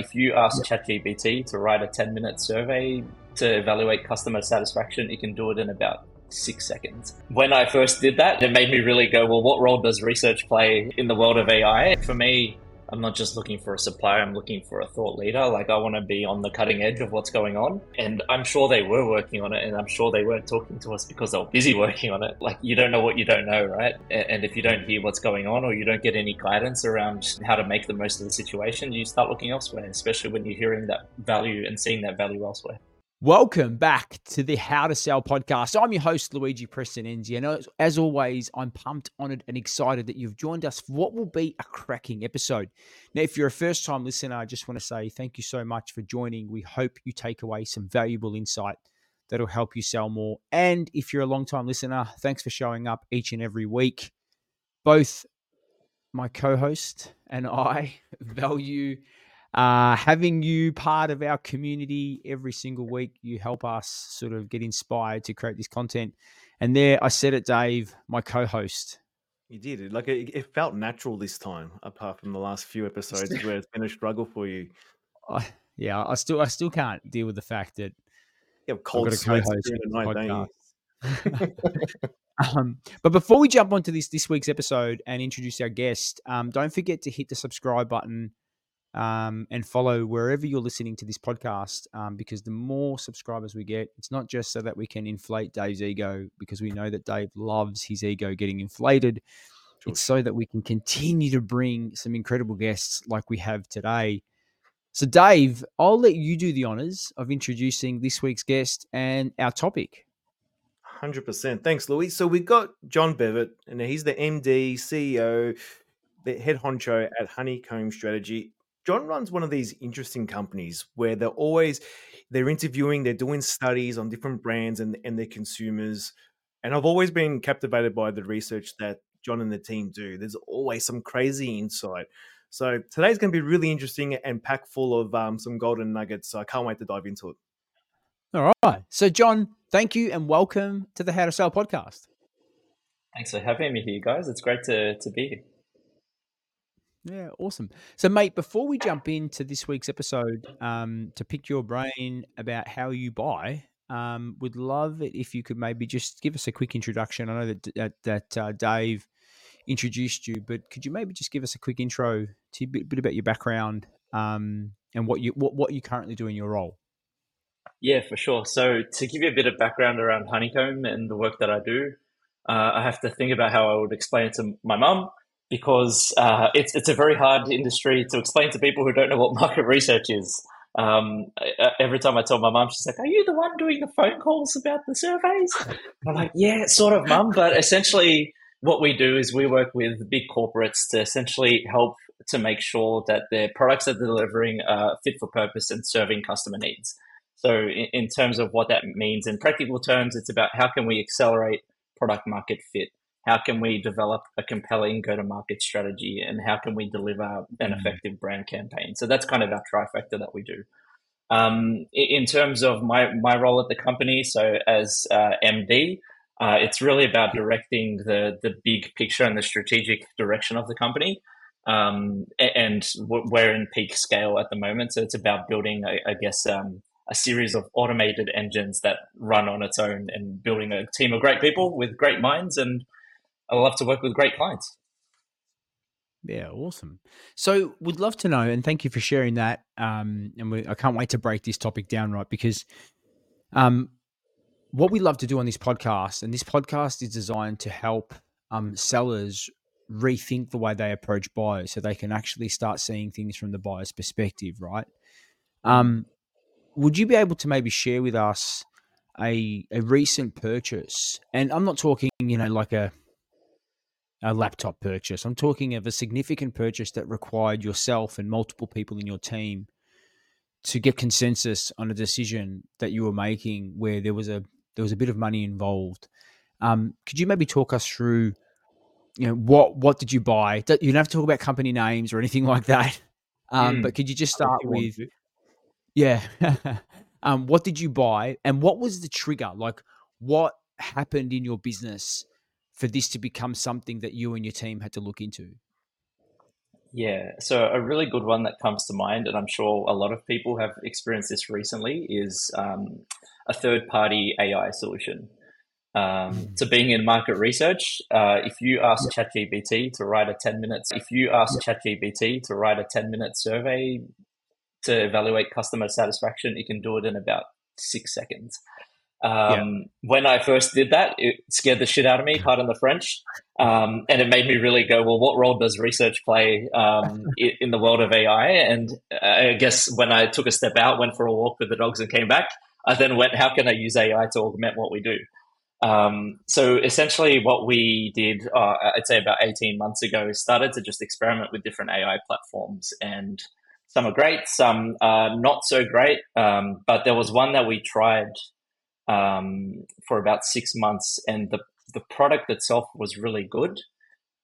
If you ask ChatGPT to write a 10 minute survey to evaluate customer satisfaction, it can do it in about six seconds. When I first did that, it made me really go, well, what role does research play in the world of AI? For me, I'm not just looking for a supplier, I'm looking for a thought leader. Like, I want to be on the cutting edge of what's going on. And I'm sure they were working on it, and I'm sure they weren't talking to us because they were busy working on it. Like, you don't know what you don't know, right? And if you don't hear what's going on or you don't get any guidance around how to make the most of the situation, you start looking elsewhere, especially when you're hearing that value and seeing that value elsewhere. Welcome back to the How to Sell podcast. I'm your host, Luigi Prestinenzi, and as always, I'm pumped, honored, and excited that you've joined us for what will be a cracking episode. Now, if you're a first time listener, I just want to say thank you so much for joining. We hope you take away some valuable insight that'll help you sell more. And if you're a long time listener, thanks for showing up each and every week. Both my co host and I value uh, having you part of our community every single week, you help us sort of get inspired to create this content. And there, I said it, Dave, my co-host. You did Like it, it felt natural this time, apart from the last few episodes where it's been a struggle for you. I, yeah, I still, I still can't deal with the fact that you have cold I've got a podcast. um, but before we jump onto this this week's episode and introduce our guest, um, don't forget to hit the subscribe button um, and follow wherever you're listening to this podcast um, because the more subscribers we get, it's not just so that we can inflate Dave's ego because we know that Dave loves his ego getting inflated. Sure. It's so that we can continue to bring some incredible guests like we have today. So, Dave, I'll let you do the honors of introducing this week's guest and our topic. 100%. Thanks, Louis. So, we've got John Bevitt, and he's the MD, CEO, the head honcho at Honeycomb Strategy. John runs one of these interesting companies where they're always they're interviewing, they're doing studies on different brands and, and their consumers. And I've always been captivated by the research that John and the team do. There's always some crazy insight. So today's going to be really interesting and packed full of um, some golden nuggets. So I can't wait to dive into it. All right. So, John, thank you and welcome to the How to Sell podcast. Thanks for having me here, guys. It's great to, to be here. Yeah, awesome. So, mate, before we jump into this week's episode, um, to pick your brain about how you buy, um, would love it if you could maybe just give us a quick introduction. I know that that, that uh, Dave introduced you, but could you maybe just give us a quick intro to a bit, bit about your background um, and what you what, what you currently do in your role? Yeah, for sure. So, to give you a bit of background around Honeycomb and the work that I do, uh, I have to think about how I would explain it to my mum because uh, it's it's a very hard industry to explain to people who don't know what market research is. Um, every time I tell my mum, she's like, "Are you the one doing the phone calls about the surveys?" I'm like, "Yeah, sort of, mum." But essentially, what we do is we work with big corporates to essentially help to make sure that their products are delivering fit for purpose and serving customer needs. So, in, in terms of what that means in practical terms, it's about how can we accelerate product market fit how can we develop a compelling go to market strategy and how can we deliver an mm. effective brand campaign so that's kind of our trifecta that we do um, in terms of my, my role at the company so as uh, md uh, it's really about directing the, the big picture and the strategic direction of the company um, and we're in peak scale at the moment so it's about building i, I guess um, a series of automated engines that run on its own and building a team of great people with great minds and I love to work with great clients. Yeah, awesome. So, we'd love to know, and thank you for sharing that. Um, and we, I can't wait to break this topic down, right? Because, um, what we love to do on this podcast, and this podcast is designed to help um, sellers rethink the way they approach buyers, so they can actually start seeing things from the buyer's perspective, right? Um, would you be able to maybe share with us a a recent purchase? And I'm not talking, you know, like a a laptop purchase. I'm talking of a significant purchase that required yourself and multiple people in your team to get consensus on a decision that you were making where there was a there was a bit of money involved. Um, could you maybe talk us through, you know, what what did you buy? You don't have to talk about company names or anything like that. Um, mm, but could you just start with, yeah, um, what did you buy and what was the trigger? Like, what happened in your business for this to become something that you and your team had to look into? Yeah, so a really good one that comes to mind, and I'm sure a lot of people have experienced this recently, is um, a third party AI solution. Um, Mm. so being in market research, uh, if you ask ChatGPT to write a 10 minutes, if you ask ChatGPT to write a 10 minute survey to evaluate customer satisfaction, it can do it in about six seconds. Um, When I first did that, it scared the shit out of me, pardon the French. Um, and it made me really go, well, what role does research play um, in the world of AI? And I guess when I took a step out, went for a walk with the dogs and came back, I then went, how can I use AI to augment what we do? Um, so essentially, what we did, uh, I'd say about 18 months ago, is started to just experiment with different AI platforms. And some are great, some are not so great. Um, but there was one that we tried um, for about six months, and the the product itself was really good,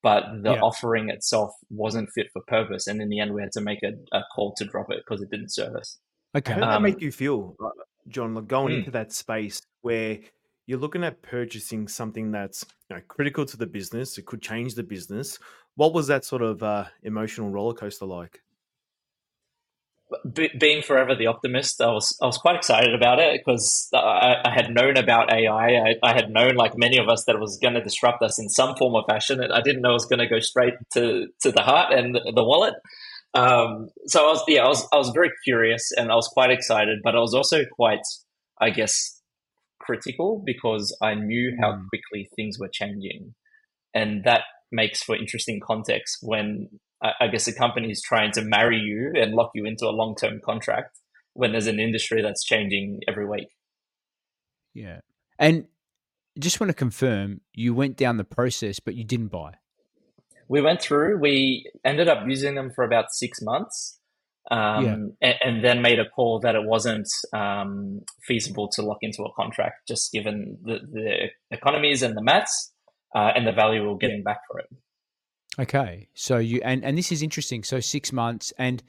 but the Yeah. offering itself wasn't fit for purpose. And in the end, we had to make a, a call to drop it because it didn't serve us. Okay. How did that Um, make you feel, John, like going Mm. into that space where you're looking at purchasing something that's you know, critical to the business? It could change the business. What was that sort of uh, emotional roller coaster like? Be- being forever the optimist, I was I was quite excited about it because I, I had known about AI. I, I had known, like many of us, that it was going to disrupt us in some form or fashion. And I didn't know it was going to go straight to, to the heart and the, the wallet. Um, so I was yeah, I was I was very curious and I was quite excited, but I was also quite, I guess, critical because I knew how Mm. quickly things were changing, and that makes for interesting context when I, guess a company is trying to marry you and lock you into a long term contract when there's an industry that's changing every week. Yeah. And just want to confirm you went down the process, but you didn't buy. We went through. We ended up using them for about six months. Um, and, and then made a call that it wasn't um, feasible to lock into a contract, just given the, the economies and the maths uh, and the value we we're getting back for it. Okay. So you and and this is interesting. So six months. And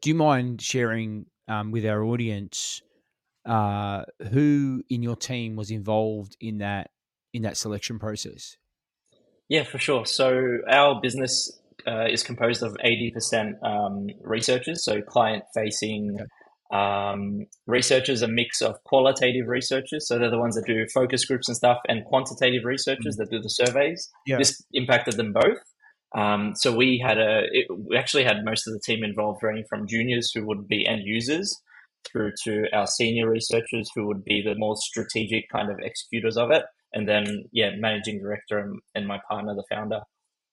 do you mind sharing um, with our audience uh, who in your team was involved in that in that selection process? Yeah, for sure. So our business uh, is composed of 80% um, researchers, so client facing um, researchers, a mix of qualitative researchers, so they're the ones that do focus groups and stuff, and quantitative researchers that do the surveys. Yeah. This impacted them both. Um, so we had a, it, we actually had most of the team involved, ranging from juniors who would be end users through to our senior researchers who would be the more strategic kind of executors of it. And then, yeah, managing director and, and my partner, the founder.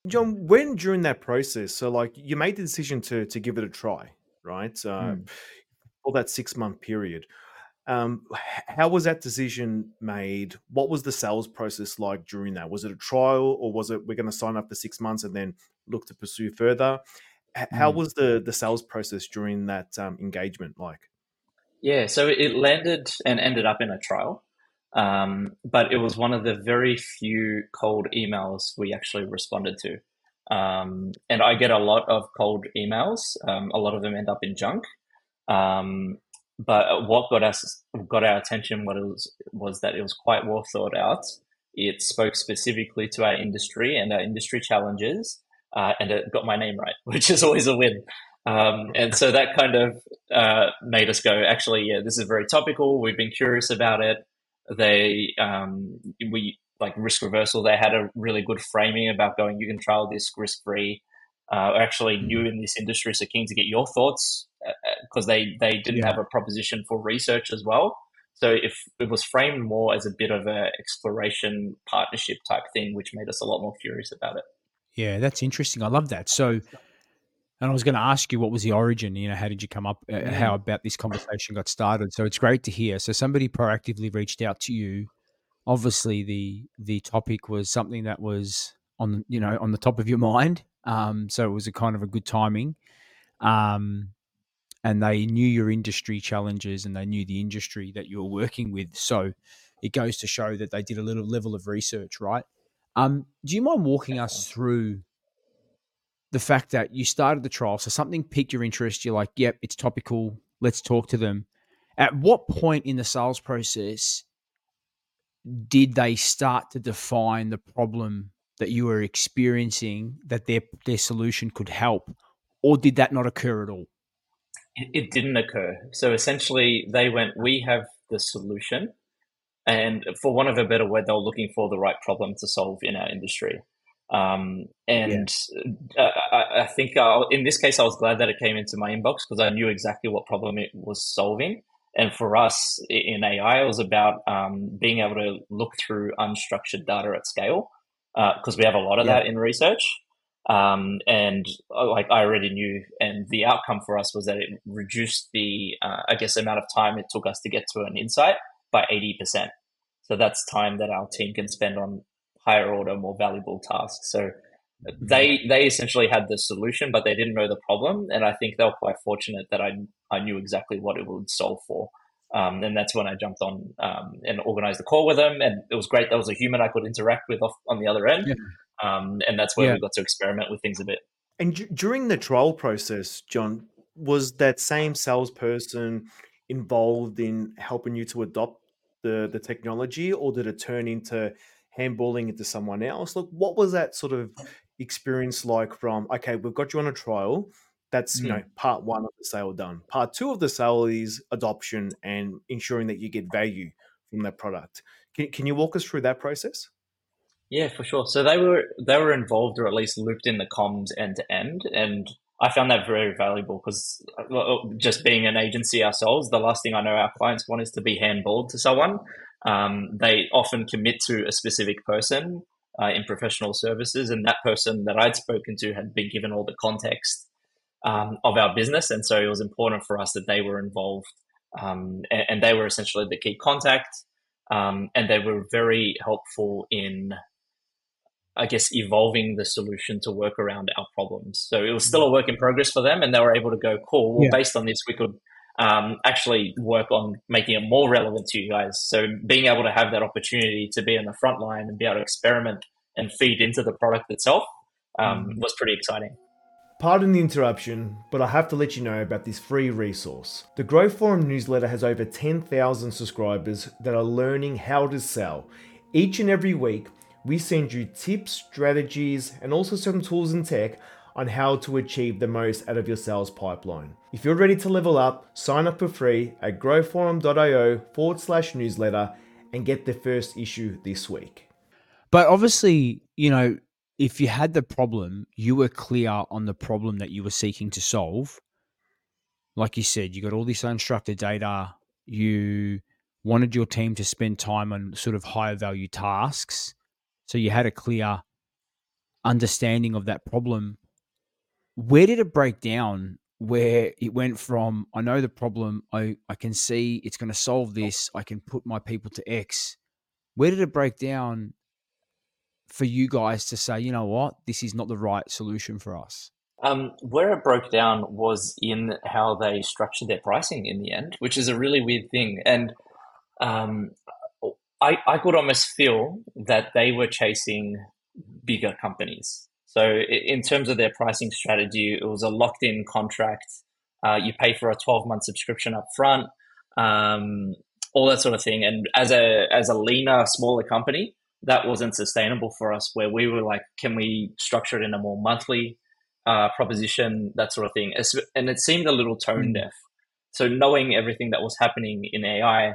John, when during that process, so like you made the decision to to give it a try, right? Mm. For that six month period, um, how was that decision made? What was the sales process like during that? Was it a trial, or was it we're going to sign up for six months and then look to pursue further? H- How Mm. was the the sales process during that um, engagement like? Yeah, so it landed and ended up in a trial. Um, but it was one of the very few cold emails we actually responded to. Um, and I get a lot of cold emails. Um, a lot of them end up in junk. Um, but what got us got our attention was was that it was quite well thought out. It spoke specifically to our industry and our industry challenges, uh, and it got my name right, which is always a win. Um, and so that kind of uh, made us go, actually, yeah, this is very topical. We've been curious about it. They, um, we like risk reversal. They had a really good framing about going, you can trial this risk free. Uh, actually new in this industry, so keen to get your thoughts because they they didn't Yeah. have a proposition for research as well. So if it was framed more as a bit of a exploration partnership type thing, which made us a lot more curious about it. Yeah, that's interesting. I love that. So, and I was going to ask you what was the origin? You know, how did you come up? Uh, how about this conversation got started? So it's great to hear. So somebody proactively reached out to you. Obviously, the the topic was something that was on you know on the top of your mind. Um, so it was a kind of a good timing. Um, and they knew your industry challenges and they knew the industry that you were working with. So it goes to show that they did a little level of research, right? Um, do you mind walking us through the fact that you started the trial? So something piqued your interest. You're like, yep, it's topical. Let's talk to them. At what point in the sales process did they start to define the problem that you were experiencing that their their solution could help? or did that not occur at all? It, didn't occur. So essentially, they went, "We have the solution," and for want of a better word, they were looking for the right problem to solve in our industry. Um, and yeah. Uh, I, I, think I'll, in this case, I was glad that it came into my inbox because I knew exactly what problem it was solving. And for us in AI, it was about um, being able to look through unstructured data at scale because uh, we have a lot of yeah. that in research. Um, and uh, like I already knew, and the outcome for us was that it reduced the, uh, I guess, amount of time it took us to get to an insight by 80%. So that's time that our team can spend on higher order, more valuable tasks. So they they essentially had the solution, but they didn't know the problem, and I think they were quite fortunate that I I knew exactly what it would solve for. Um, and that's when I jumped on um, and organized the call with them, and it was great. There was a human I could interact with off on the other end, yeah. um, and that's where yeah. we got to experiment with things a bit. And d- during the trial process, John, was that same salesperson involved in helping you to adopt the the technology, or did it turn into handballing it to someone else. Look, what was that sort of experience like from, okay, we've got you on a trial. That's, mm. you know, part one of the sale done. Part two of the sale is adoption and ensuring that you get value from that product. Can, can you walk us through that process? Yeah, for sure. So they were they were involved or at least looped in the comms end to end, and I found that very valuable because uh, just being an agency ourselves, the last thing I know our clients want is to be handballed to someone. Um, they often commit to a specific person uh, in professional services, and that person that I'd spoken to had been given all the context um, of our business, and so it was important for us that they were involved, um, and, and, they were essentially the key contact, um, and they were very helpful in. I guess evolving the solution to work around our problems. So it was still a work in progress for them, and they were able to go, "Cool. Well, yeah. based on this, we could um, actually work on making it more relevant to you guys. So being able to have that opportunity to be on the front line and be able to experiment and feed into the product itself um, mm. was pretty exciting. Pardon the interruption, but I have to let you know about this free resource. The Growth Forum newsletter has over 10,000 subscribers that are learning how to sell. Each and every week, we send you tips, strategies, and also some tools and tech on how to achieve the most out of your sales pipeline. If you're ready to level up, sign up for free at growthforum.io forward slash newsletter and get the first issue this week. But obviously, you know, if you had the problem, you were clear on the problem that you were seeking to solve. Like you said, you got all this unstructured data. You wanted your team to spend time on sort of higher value tasks. So you had a clear understanding of that problem where did it break down where it went from I know the problem, I, I can see it's going to solve this, I can put my people to X. Where did it break down for you guys to say, you know what, this is not the right solution for us? Um, where it broke down was in how they structured their pricing in the end, which is a really weird thing. And um, I, I could almost feel that they were chasing bigger companies. So in terms of their pricing strategy, it was a locked in contract. Uh, you pay for a 12 month subscription up front, um, all that sort of thing. And as a, as a leaner, smaller company, that wasn't sustainable for us where we were like, can we structure it in a more monthly uh, proposition, that sort of thing. And it seemed a little tone hmm. deaf. So knowing everything that was happening in AI,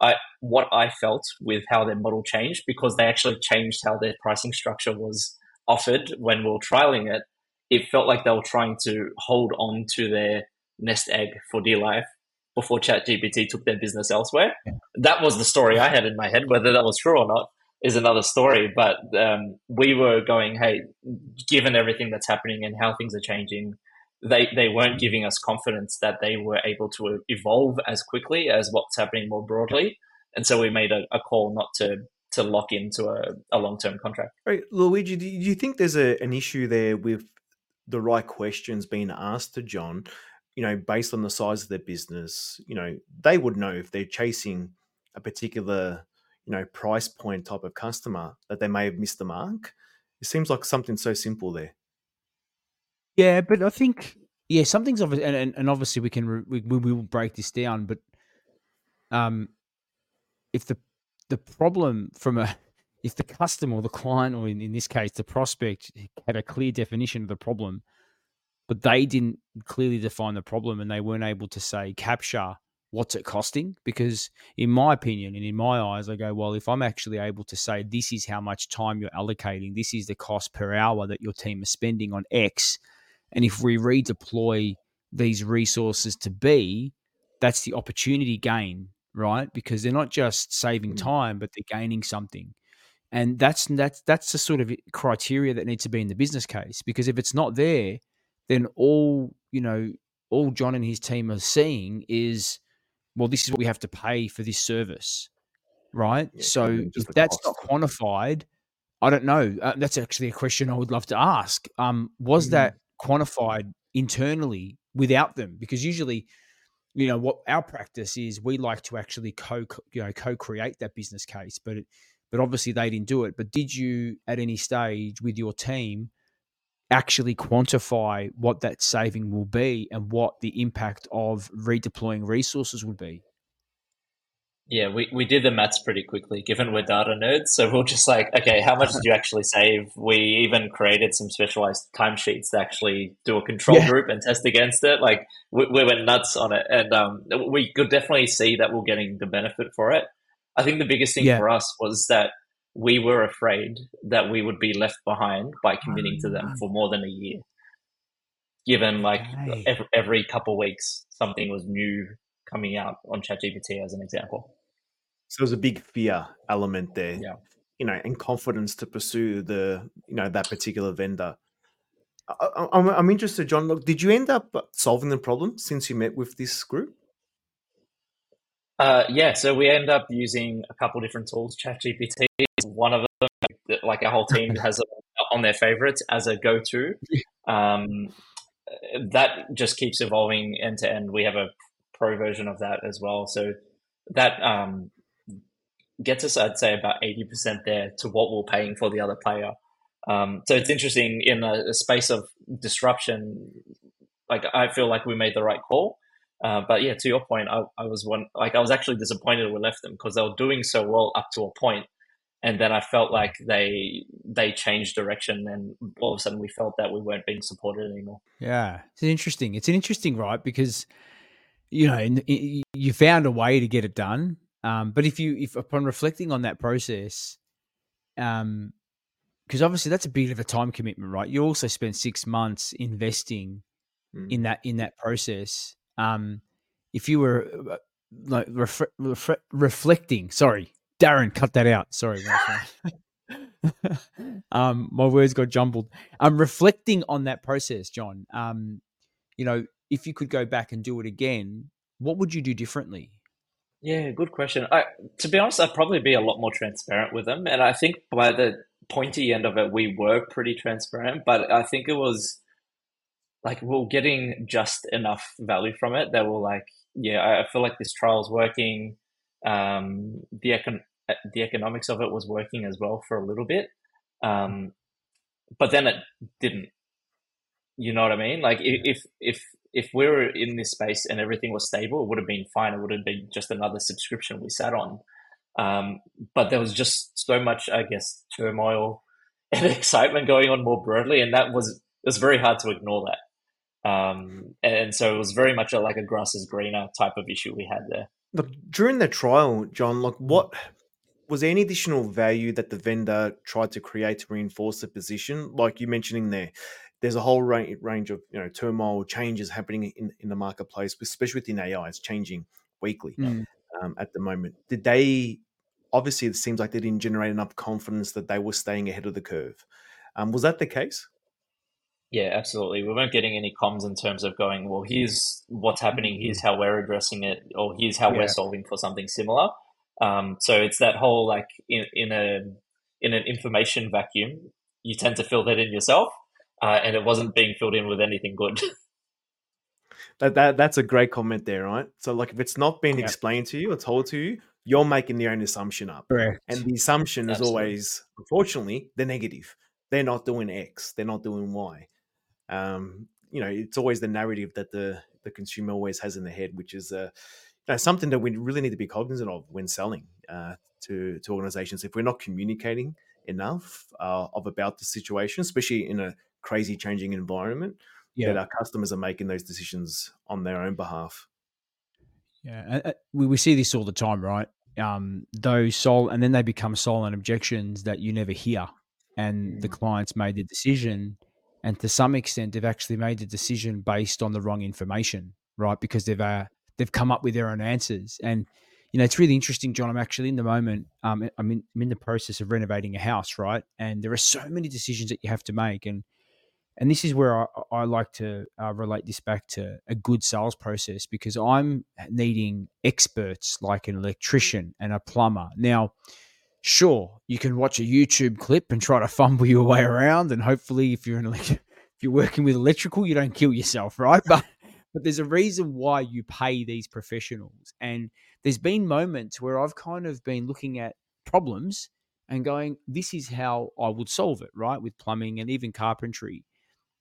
I, what I felt with how their model changed because they actually changed how their pricing structure was offered when we were trialing it, it felt like they were trying to hold on to their nest egg for dear life before ChatGPT took their business elsewhere. That was the story I had in my head. Whether that was true or not is another story. But um, we were going, hey, given everything that's happening and how things are changing, they, they weren't giving us confidence that they were able to evolve as quickly as what's happening more broadly. And so we made a, a call not to to lock into a, a long term contract. Right, Luigi, do you think there's a, an issue there with the right questions being asked to John? You know, based on the size of their business, you know, they would know if they're chasing a particular, you know, price point type of customer that they may have missed the mark. It seems like something so simple there. Yeah, but I think yeah, something's obvious and, and, and obviously we can we, we will break this down, but um, if the the problem from a if the customer or the client or in, in this case the prospect had a clear definition of the problem but they didn't clearly define the problem and they weren't able to say capture what's it costing? Because in my opinion and in my eyes i go well if i'm actually able to say this is how much time you're allocating this is the cost per hour that your team is spending on x and if we redeploy these resources to b that's the opportunity gain right? Because they're not just saving Mm. time but they're gaining something. And that's that's that's the sort of criteria that needs to be in the business case because if it's not there then all you know all john and his team are seeing is well this is what we have to pay for this service right Yeah, so if that's cost. not quantified i don't know uh, that's actually a question i would love to ask um was Mhm. that quantified internally without them because usually you know what our practice is we like to actually co you know co-create that business case but it, but obviously they didn't do it but did you at any stage with your team actually quantify what that saving will be and what the impact of redeploying resources would be Yeah, we, we did the maths pretty quickly, given we're data nerds. So we're just like, okay, how much did you actually save? We even created some specialized timesheets to actually do a control Yeah. group and test against it. Like we, we went nuts on it, and um, we could definitely see that we're getting the benefit for it. I think the biggest thing Yeah. for us was that we were afraid that we would be left behind by committing to them mm. for more than a year. Given like Okay. every, every couple weeks something was new coming out on ChatGPT as an example. So there's a big fear element there, Yeah. you know, and confidence to pursue the, you know, that particular vendor. I, I- I'm, I'm interested, John. Look, did you end up solving the problem since you met with this group? Uh, yeah, so we end up using a couple different tools. ChatGPT is one of them. Like our whole team has it on their favorites as a go-to. Um, that just keeps evolving end to end. We have a pro version of that as well. So that um, gets us, I'd say, about eighty percent there to what we're paying for the other player. Um, so it's interesting in a, a space of disruption. Like I feel like we made the right call. Uh, but yeah, to your point, I, I was one like I was actually disappointed we left them because they were doing so well up to a point, and then I felt like they they changed direction, and all of a sudden we felt that we weren't being supported anymore. Yeah, it's interesting. It's an interesting, right? Because you know you found a way to get it done, um, but if you, if upon reflecting on that process, um, because obviously that's a bit of a time commitment, right? You also spent six months investing Mm. in that in that process. Um, if you were uh, like refre- refre- reflecting, sorry, Darren, cut that out. Sorry, um, my words got jumbled. I'm reflecting on that process, John. Um, you know, if you could go back and do it again, what would you do differently? Yeah, good question. I, to be honest, I'd probably be a lot more transparent with them, and I think by the pointy end of it, we were pretty transparent. But I think it was like we we're getting just enough value from it that we're like, yeah, I feel like this trial's working. Um, the econ- the economics of it was working as well for a little bit, um, but then it didn't. You know what I mean? Like if if if we were in this space and everything was stable, it would have been fine. It would have been just another subscription we sat on. Um, but there was just so much, I guess, turmoil and excitement going on more broadly, and that was it was very hard to ignore that. Um, and so it was very much a, like a grass is greener type of issue we had there. Look, during the trial, John, like what was there any additional value that the vendor tried to create to reinforce the position? Like you mentioning there, there's a whole range, range of you know turmoil changes happening in, in the marketplace, especially within AI. It's changing weekly Mm. um, at the moment. Did they? Obviously, it seems like they didn't generate enough confidence that they were staying ahead of the curve. Um, was that the case? Yeah, absolutely. We weren't getting any comms in terms of going, well, here's what's happening, here's how we're addressing it, or here's how Yeah. we're solving for something similar. Um, so it's that whole like in, in a in an information vacuum, you tend to fill that in yourself, uh, and it wasn't being filled in with anything good. That, that that's a great comment there, right? So, like, if it's not been Yeah. explained to you or told to you, you're making your own assumption up. Correct. And the assumption is always, unfortunately, the negative. They're not doing X. They're not doing Y. Um, you know, it's always the narrative that the the consumer always has in the head, which is uh, you know, something that we really need to be cognizant of when selling uh, to to organizations. If we're not communicating enough uh, of about the situation, especially in a crazy changing environment, yeah. that our customers are making those decisions on their own behalf. Yeah, we, we see this all the time, right? Um, those sol and then they become silent objections that you never hear, and mm. the clients made the decision, and to some extent, they've actually made the decision based on the wrong information, right? Because they've uh, they've come up with their own answers, and you know it's really interesting, John. I'm actually in the moment. Um, I'm in, I'm in the process of renovating a house, right? And there are so many decisions that you have to make, and and this is where I, I like to uh, relate this back to a good sales process because I'm needing experts like an electrician and a plumber. Now, sure, you can watch a YouTube clip and try to fumble your way around, and hopefully, if you're an if you're working with electrical, you don't kill yourself, right? But but there's a reason why you pay these professionals, and there's been moments where I've kind of been looking at problems and going, this is how I would solve it, right? With plumbing and even carpentry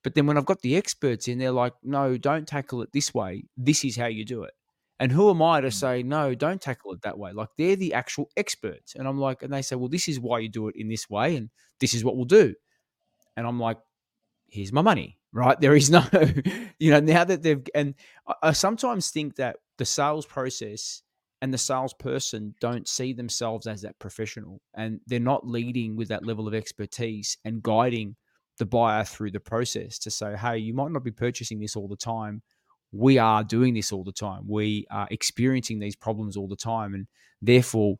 but then when I've got the experts in, they're like, no, don't tackle it this way. This is how you do it. And who am I to mm. say, no, don't tackle it that way? Like they're the actual experts. And I'm like, and they say, well, this is why you do it in this way. And this is what we'll do. And I'm like, here's my money, right? There is no, you know, now that they've, and I sometimes think that the sales process and the salesperson don't see themselves as that professional and they're not leading with that level of expertise and guiding the buyer through the process to say, hey, you might not be purchasing this all the time. We are doing this all the time. We are experiencing these problems all the time. And therefore,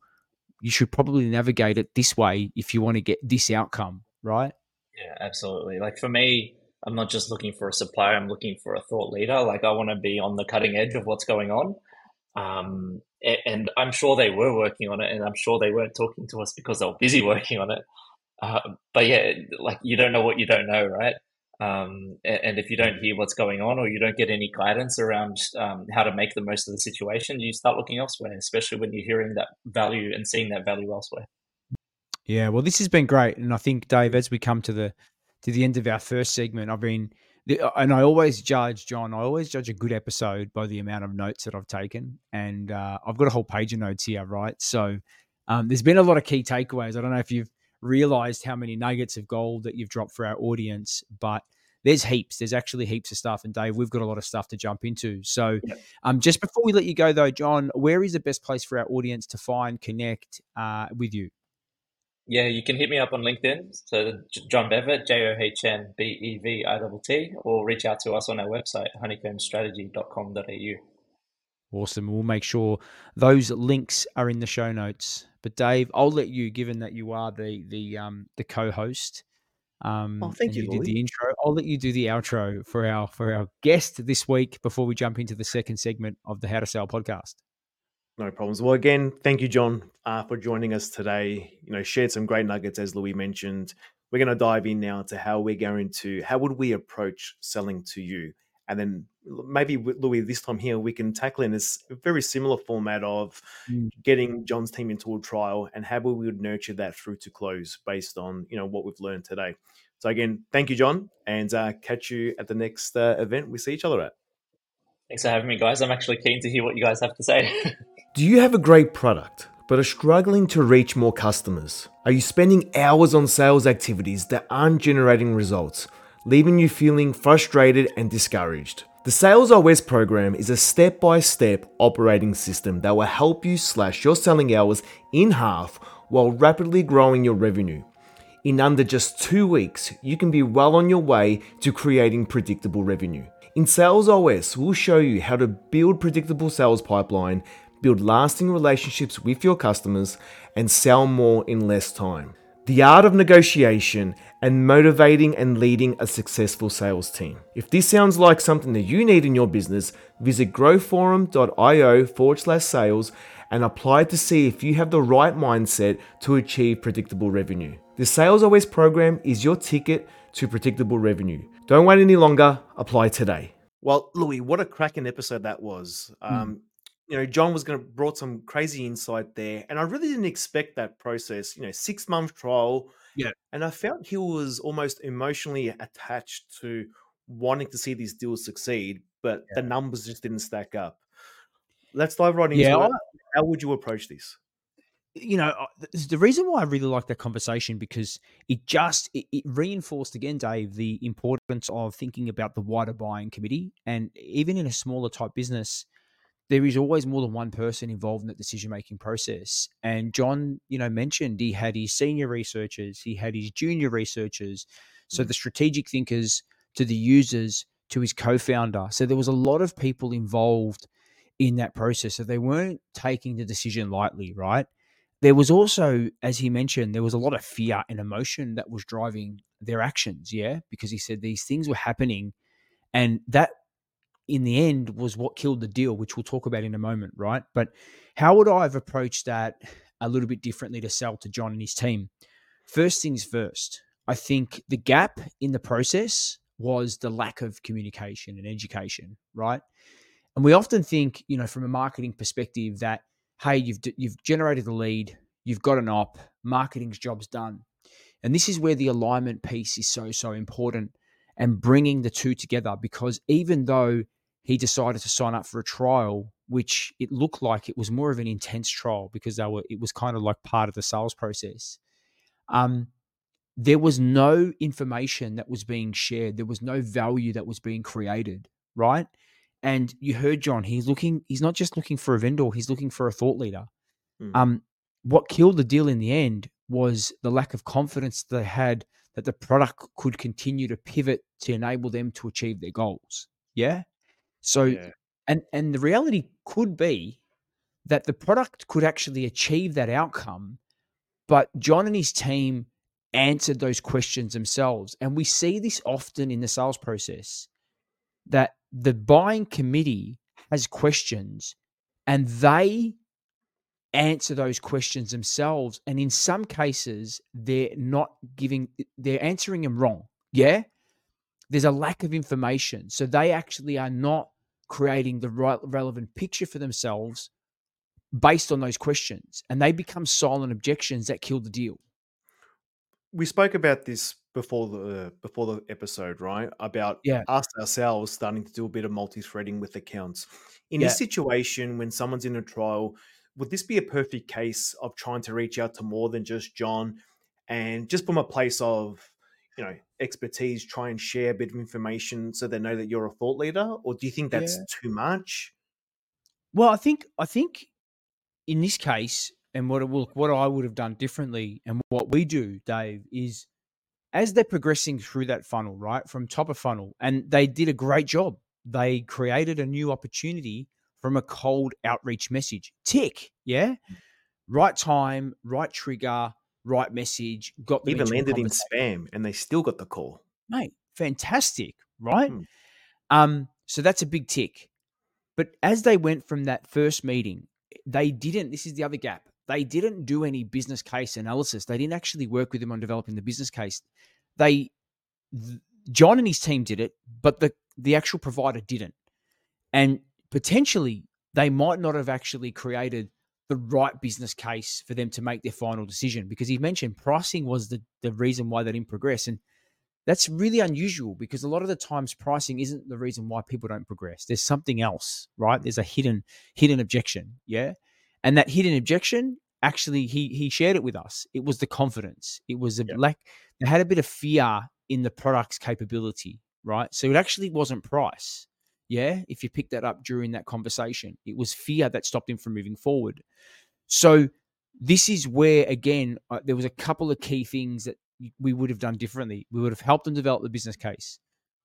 you should probably navigate it this way if you want to get this outcome, right? Yeah, absolutely. Like for me, I'm not just looking for a supplier, I'm looking for a thought leader. Like I want to be on the cutting edge of what's going on. Um, and I'm sure they were working on it, and I'm sure they weren't talking to us because they were busy working on it. Uh, but yeah, like you don't know what you don't know, right? Um, and, if you don't hear what's going on or you don't get any guidance around um, how to make the most of the situation, you start looking elsewhere, especially when you're hearing that value and seeing that value elsewhere. Yeah, well, this has been great, and I think Dave, as we come to the to the end of our first segment, I've been and I always judge John. I always judge a good episode by the amount of notes that I've taken, and uh, I've got a whole page of notes here, right? So um, there's been a lot of key takeaways. I don't know if you've realized how many nuggets of gold that you've dropped for our audience, but there's heaps. There's actually heaps of stuff. And Dave, we've got a lot of stuff to jump into. So, yep. um, just before we let you go, though, John, where is the best place for our audience to find, connect uh, with you? Yeah, you can hit me up on LinkedIn. So, John Bevitt, J O H N B E V I T T, or reach out to us on our website, honeycombstrategy.com.au. Awesome. We'll make sure those links are in the show notes. But Dave, I'll let you, given that you are the the um the co-host. Um, oh, thank you. You did the intro. I'll let you do the outro for our for our guest this week before we jump into the second segment of the How to Sell podcast. No problems. Well, again, thank you, John, uh, for joining us today. You know, shared some great nuggets as Louis mentioned. We're going to dive in now to how we're going to how would we approach selling to you and then maybe with Louis this time here we can tackle in this very similar format of mm. getting John's team into a trial and how we would nurture that through to close based on you know what we've learned today. So again, thank you, John, and uh, catch you at the next uh, event we see each other at. Thanks for having me, guys. I'm actually keen to hear what you guys have to say. Do you have a great product? but are struggling to reach more customers? Are you spending hours on sales activities that aren't generating results? leaving you feeling frustrated and discouraged. The Sales OS program is a step by step operating system that will help you slash your selling hours in half while rapidly growing your revenue. In under just two weeks, you can be well on your way to creating predictable revenue. In Sales OS, we'll show you how to build predictable sales pipeline, build lasting relationships with your customers, and sell more in less time the art of negotiation, and motivating and leading a successful sales team. If this sounds like something that you need in your business, visit growthforum.io forward slash sales and apply to see if you have the right mindset to achieve predictable revenue. The Sales OS program is your ticket to predictable revenue. Don't wait any longer, apply today. Well, Louis, what a cracking episode that was. Mm. You know, John was going to brought some crazy insight there, and I really didn't expect that process. You know, six month trial. Yeah, and I felt he was almost emotionally attached to wanting to see these deals succeed, but yeah. the numbers just didn't stack up. Let's dive right into yeah, it. How would you approach this? you know, uh, the reason why I really like that conversation because it just it, it, reinforced again, Dave, the importance of thinking about the wider buying committee, and even in a smaller type business, there is always more than one person involved in the decision making process. And John, you know, mentioned he had his senior researchers, he had his junior researchers, so mm. the strategic thinkers to the users to his co-founder. So there was a lot of people involved in that process. So they weren't taking the decision lightly, right? there was also, as he mentioned, there was a lot of fear and emotion that was driving their actions. Yeah. Because he said these things were happening. And that, in the end, was what killed the deal, which we'll talk about in a moment. Right. But how would I have approached that a little bit differently to sell to John and his team? First things first, I think the gap in the process was the lack of communication and education. Right. And we often think, you know, from a marketing perspective, that hey, you've you've generated the lead, you've got an op, marketing's job's done. And this is where the alignment piece is so so important and bringing the two together because even though he decided to sign up for a trial which it looked like it was more of an intense trial because they were it was kind of like part of the sales process um there was no information that was being shared there was no value that was being created right and you heard John, he's looking, he's not just looking for a vendor, he's looking for a thought leader. Mm. Um, what killed the deal in the end was the lack of confidence they had that the product could continue to pivot to enable them to achieve their goals. Yeah. So, yeah. and and the reality could be that the product could actually achieve that outcome, but John and his team answered those questions themselves. And we see this often in the sales process that the buying committee has questions and they answer those questions themselves. And in some cases, they're not giving, they're answering them wrong. Yeah. There's a lack of information. So they actually are not creating the right relevant picture for themselves based on those questions. And they become silent objections that kill the deal. We spoke about this before the before the episode, right? About yeah. us ourselves starting to do a bit of multi-threading with accounts. In yeah. this situation, when someone's in a trial, would this be a perfect case of trying to reach out to more than just John, and just from a place of you know expertise, try and share a bit of information so they know that you're a thought leader, or do you think that's yeah. too much? Well, I think I think in this case, and what will, what I would have done differently, and what we do, Dave, is as they're progressing through that funnel, right, from top of funnel, and they did a great job. They created a new opportunity from a cold outreach message. Tick, yeah, right time, right trigger, right message. Got them even landed in spam, and they still got the call. Mate, fantastic, right? Hmm. Um, so that's a big tick. But as they went from that first meeting, they didn't. This is the other gap they didn't do any business case analysis. They didn't actually work with him on developing the business case. They, John and his team did it, but the the actual provider didn't. And potentially, they might not have actually created the right business case for them to make their final decision because he mentioned pricing was the, the reason why they didn't progress. And that's really unusual because a lot of the times pricing isn't the reason why people don't progress. There's something else, right? There's a hidden hidden objection. Yeah. And that hidden objection, actually, he he shared it with us. It was the confidence. It was a yep. lack. They had a bit of fear in the product's capability, right? So it actually wasn't price. Yeah, if you pick that up during that conversation, it was fear that stopped him from moving forward. So this is where again there was a couple of key things that we would have done differently. We would have helped them develop the business case.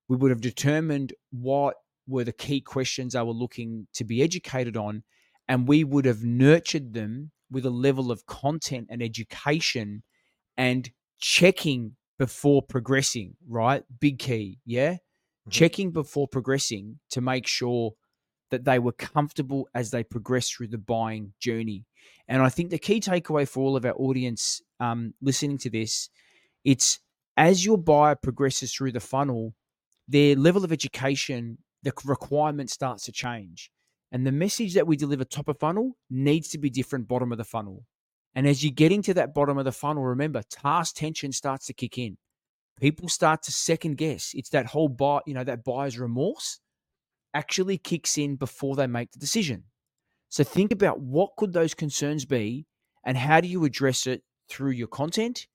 We would have determined what were the key questions they were looking to be educated on and we would have nurtured them with a level of content and education and checking before progressing, right? Big key, yeah? Mm-hmm. Checking before progressing to make sure that they were comfortable as they progress through the buying journey. And I think the key takeaway for all of our audience um, listening to this, it's as your buyer progresses through the funnel, their level of education, the requirement starts to change. And the message that we deliver top of funnel needs to be different bottom of the funnel. And as you're getting to that bottom of the funnel, remember task tension starts to kick in. People start to second guess. It's that whole buy, you know, that buyer's remorse actually kicks in before they make the decision. So think about what could those concerns be and how do you address it through your content,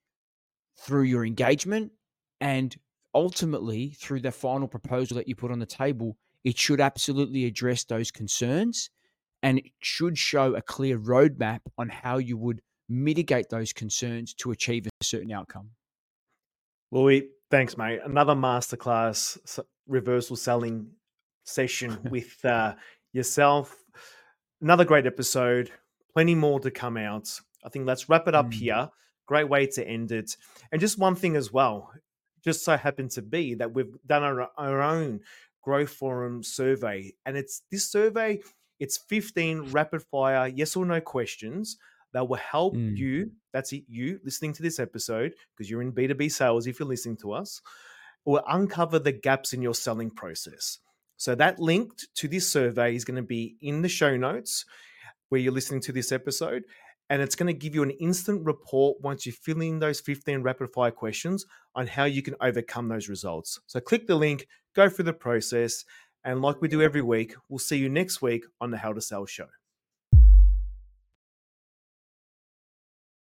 through your engagement, and ultimately through the final proposal that you put on the table. It should absolutely address those concerns and it should show a clear roadmap on how you would mitigate those concerns to achieve a certain outcome. Louis, thanks, mate. Another masterclass reversal selling session with uh, yourself. Another great episode. Plenty more to come out. I think let's wrap it up mm. here. Great way to end it. And just one thing as well, just so happened to be that we've done our, our own Growth Forum survey. And it's this survey, it's 15 rapid fire yes or no questions that will help mm. you. That's it, you listening to this episode, because you're in B2B sales if you're listening to us, will uncover the gaps in your selling process. So that link to this survey is going to be in the show notes where you're listening to this episode. And it's going to give you an instant report once you fill in those 15 rapid fire questions on how you can overcome those results. So click the link, go through the process. And like we do every week, we'll see you next week on the How to Sell Show.